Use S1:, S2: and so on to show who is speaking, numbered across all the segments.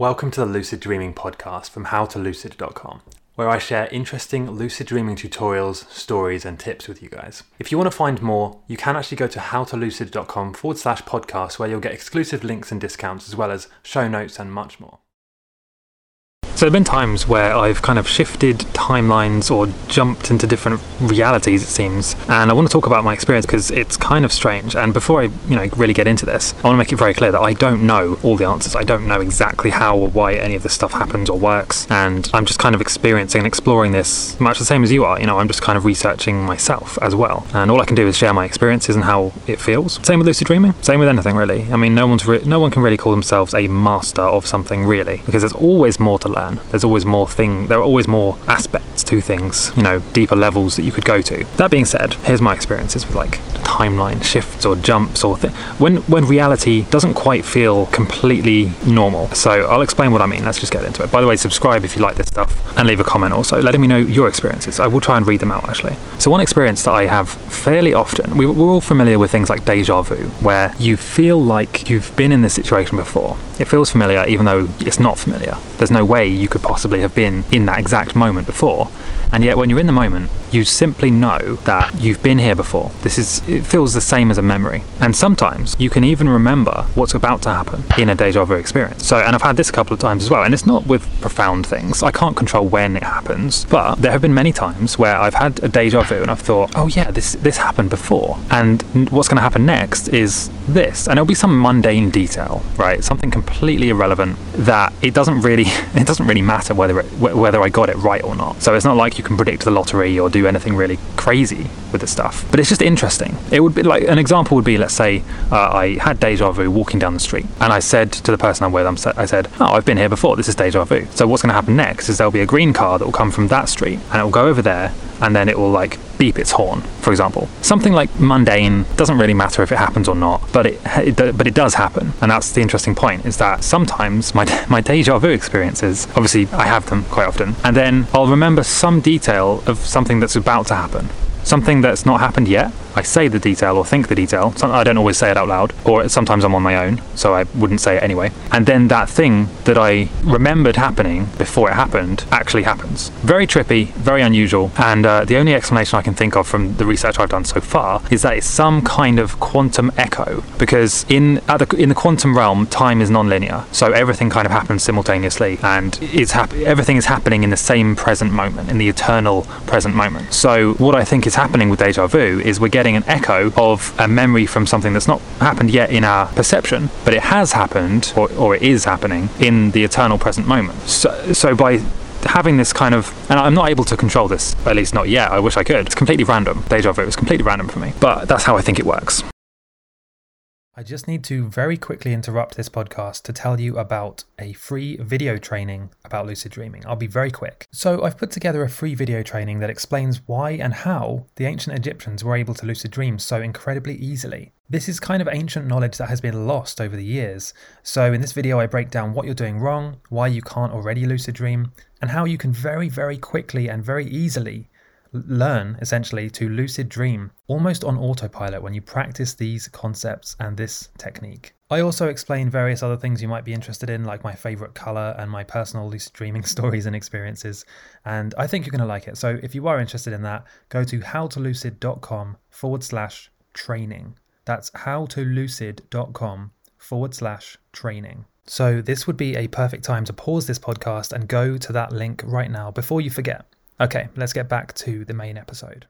S1: Welcome to the Lucid Dreaming podcast from howtolucid.com, where I share interesting lucid dreaming tutorials, stories, and tips with you guys. If you want to find more, you can actually go to howtolucid.com forward slash podcast, where you'll get exclusive links and discounts, as well as show notes and much more. So there have been times where I've kind of shifted timelines or jumped into different realities, it seems. And I want to talk about my experience because it's kind of strange. And before I, you know, really get into this, I want to make it very clear that I don't know all the answers. I don't know exactly how or why any of this stuff happens or works. And I'm just kind of experiencing and exploring this much the same as you are. You know, I'm just kind of researching myself as well. And all I can do is share my experiences and how it feels. Same with lucid dreaming. Same with anything really. I mean, no one's re- no one can really call themselves a master of something really because there's always more to learn there's always more thing there are always more aspects to things you know deeper levels that you could go to. That being said here's my experiences with like timeline shifts or jumps or th- when when reality doesn't quite feel completely normal. So i'll explain what i mean. Let's just get into it. By the way subscribe if you like this stuff and leave a comment also. Letting me know your experiences. I will try and read them out actually. So one experience that i have fairly often we, we're all familiar with things like deja vu where you feel like you've been in this situation before. It feels familiar even though it's not familiar. There's no way you could possibly have been in that exact moment before. And yet, when you're in the moment, you simply know that you've been here before. This is, it feels the same as a memory. And sometimes you can even remember what's about to happen in a deja vu experience. So, and I've had this a couple of times as well. And it's not with profound things. I can't control when it happens, but there have been many times where I've had a deja vu and I've thought, oh yeah, this, this happened before. And what's going to happen next is this. And it'll be some mundane detail, right? Something completely irrelevant that it doesn't really, it doesn't really matter whether it, whether I got it right or not. So it's not like you can predict the lottery or do anything really crazy with the stuff. But it's just interesting. It would be like an example would be, let's say, uh, I had deja vu walking down the street, and I said to the person I'm with, I'm, I said, "Oh, I've been here before. This is deja vu." So what's going to happen next is there'll be a green car that will come from that street, and it will go over there, and then it will like beep its horn, for example. Something like mundane doesn't really matter if it happens or not, but it, it but it does happen, and that's the interesting point. Is that sometimes my my deja vu experiences, obviously I have them quite often, and then I'll remember some detail of something that's about to happen, something that's not happened yet, I say the detail or think the detail. I don't always say it out loud, or sometimes I'm on my own, so I wouldn't say it anyway. And then that thing that I remembered happening before it happened actually happens. Very trippy, very unusual, and uh, the only explanation I can think of from the research I've done so far is that it's some kind of quantum echo, because in the, in the quantum realm, time is non-linear, so everything kind of happens simultaneously, and it's hap- everything is happening in the same present moment, in the eternal present moment. So what I think is happening with deja vu is we're getting an echo of a memory from something that's not happened yet in our perception, but it has happened, or, or it is happening, in the eternal present moment. So, so by having this kind of, and I'm not able to control this, at least not yet. I wish I could. It's completely random. Deja vu is completely random for me, but that's how I think it works.
S2: I just need to very quickly interrupt this podcast to tell you about a free video training about lucid dreaming. I'll be very quick. So, I've put together a free video training that explains why and how the ancient Egyptians were able to lucid dream so incredibly easily. This is kind of ancient knowledge that has been lost over the years. So, in this video, I break down what you're doing wrong, why you can't already lucid dream, and how you can very, very quickly and very easily learn essentially to lucid dream almost on autopilot when you practice these concepts and this technique. I also explain various other things you might be interested in, like my favorite color and my personal lucid dreaming stories and experiences. And I think you're going to like it. So if you are interested in that, go to howtolucid.com forward slash training. That's howtolucid.com forward slash training. So this would be a perfect time to pause this podcast and go to that link right now before you forget. Okay, let's get back to the main episode.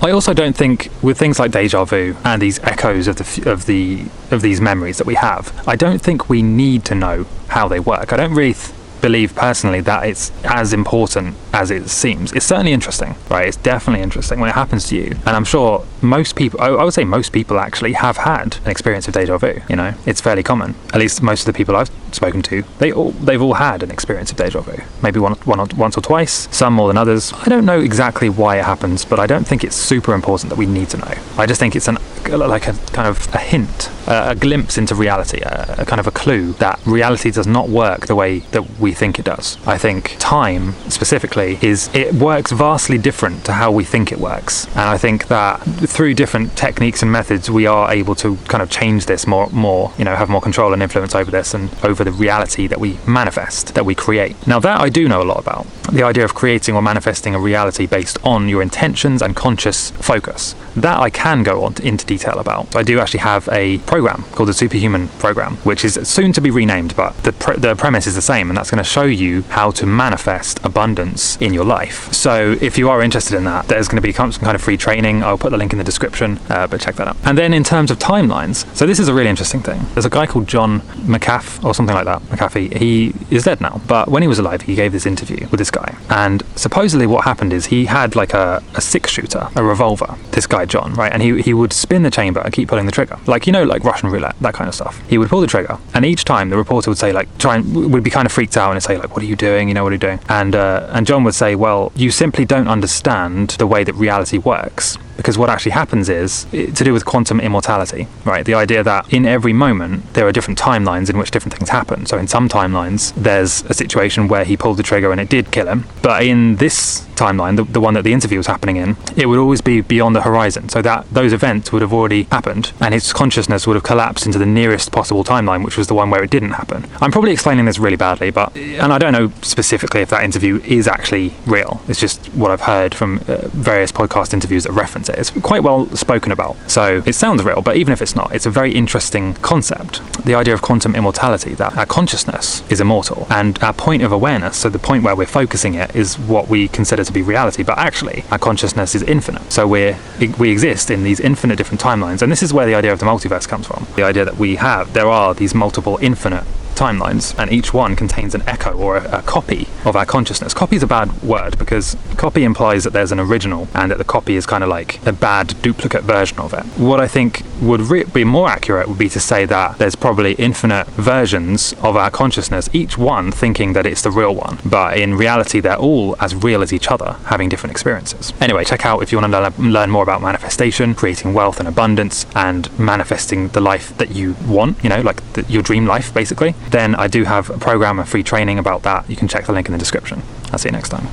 S1: I also don't think with things like deja vu and these echoes of the of the of these memories that we have, I don't think we need to know how they work. I don't really th- believe personally that it's as important as it seems. It's certainly interesting, right? It's definitely interesting when it happens to you. And I'm sure most people, I would say most people actually have had an experience of deja vu. You know, it's fairly common. At least most of the people I've spoken to, they all, they've all had an experience of deja vu. Maybe one, one or, once or twice, some more than others. I don't know exactly why it happens, but I don't think it's super important that we need to know. I just think it's an like a kind of a hint, a, a glimpse into reality, a, a kind of a clue that reality does not work the way that we think it does. I think time specifically is it works vastly different to how we think it works. And I think that through different techniques and methods, we are able to kind of change this more, more, you know, have more control and influence over this and over
S2: the reality that we manifest, that we create. Now, that I do know a lot about the idea of creating or manifesting a reality based on your intentions and conscious focus. That I can go on to, into detail about. I do actually have a program called the Superhuman Program, which is soon to be renamed, but the, pre- the premise is the same, and that's going to show you how to manifest abundance in your life. So if you are interested in that, there's going to be some kind of free training. I'll put the link in the description, uh, but check that out. And then in terms of timelines, so this is a really interesting thing. There's a guy called John McCaff or something like that. McAfee. He is dead now, but when he was alive, he gave this interview with this guy, and supposedly what happened is he had like a, a six shooter, a revolver. This guy John, right, and he he would spin the chamber and keep pulling the trigger, like you know, like Russian roulette, that kind of stuff. He would pull the trigger, and each time the reporter would say like, try and would be kind of freaked out and say like, what are you doing? You know, what are you doing? And uh, and John would say, well, you simply don't understand the way that reality works because what actually happens is to do with quantum immortality, right? The idea that in every moment there are different timelines in which different things happen. So in some timelines, there's a situation where he pulled the trigger and it did kill him, but in this timeline, the, the one that the interview was happening in, it would always be beyond the horizon. So that those events would have already happened, and his consciousness would have collapsed into the nearest possible timeline, which was the one where it didn't happen. I'm probably explaining this really badly, but and I don't know specifically if that interview is actually real. It's just what I've heard from uh, various podcast interviews that reference it. It's quite well spoken about, so it sounds real. But even if it's not, it's a very interesting concept. The idea of quantum immortality, that our consciousness is immortal, and our point of awareness, so the point where we're focusing it, is what we consider to be reality, but actually our consciousness is infinite. So we we exist in these infinite different timelines, and this is where the idea of the multiverse comes from. The idea that we have there are these multiple infinite timelines, and each one contains an echo or a, a, copy of our consciousness. Copy is a bad word because copy implies that there's an original and that the copy is kind of like a bad duplicate version of it. What I think would re- be more accurate would be to say that there's probably infinite versions of our consciousness, each one thinking that it's the real one, but in reality, they're all as real as each other, having different experiences. Anyway, check out if you want to learn more about manifestation, creating wealth and abundance, and manifesting the life that you want, you know, like the, your dream life, basically then I do have a program, a free training about that. You can check the link in the description. I'll see you next time.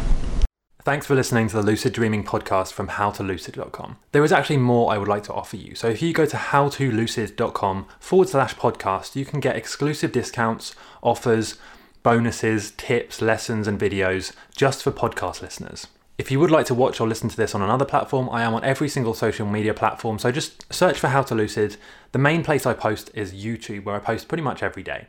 S1: Thanks for listening to the Lucid Dreaming podcast from howtolucid.com. There is actually more I would like to offer you. So if you go to howtolucid.com forward slash podcast, you can get exclusive discounts, offers, bonuses, tips, lessons, and videos just for podcast listeners. If you would like to watch or listen to this on another platform, I am on every single social media platform, so just search for How to Lucid. The main place I post is YouTube, where I post pretty much every day.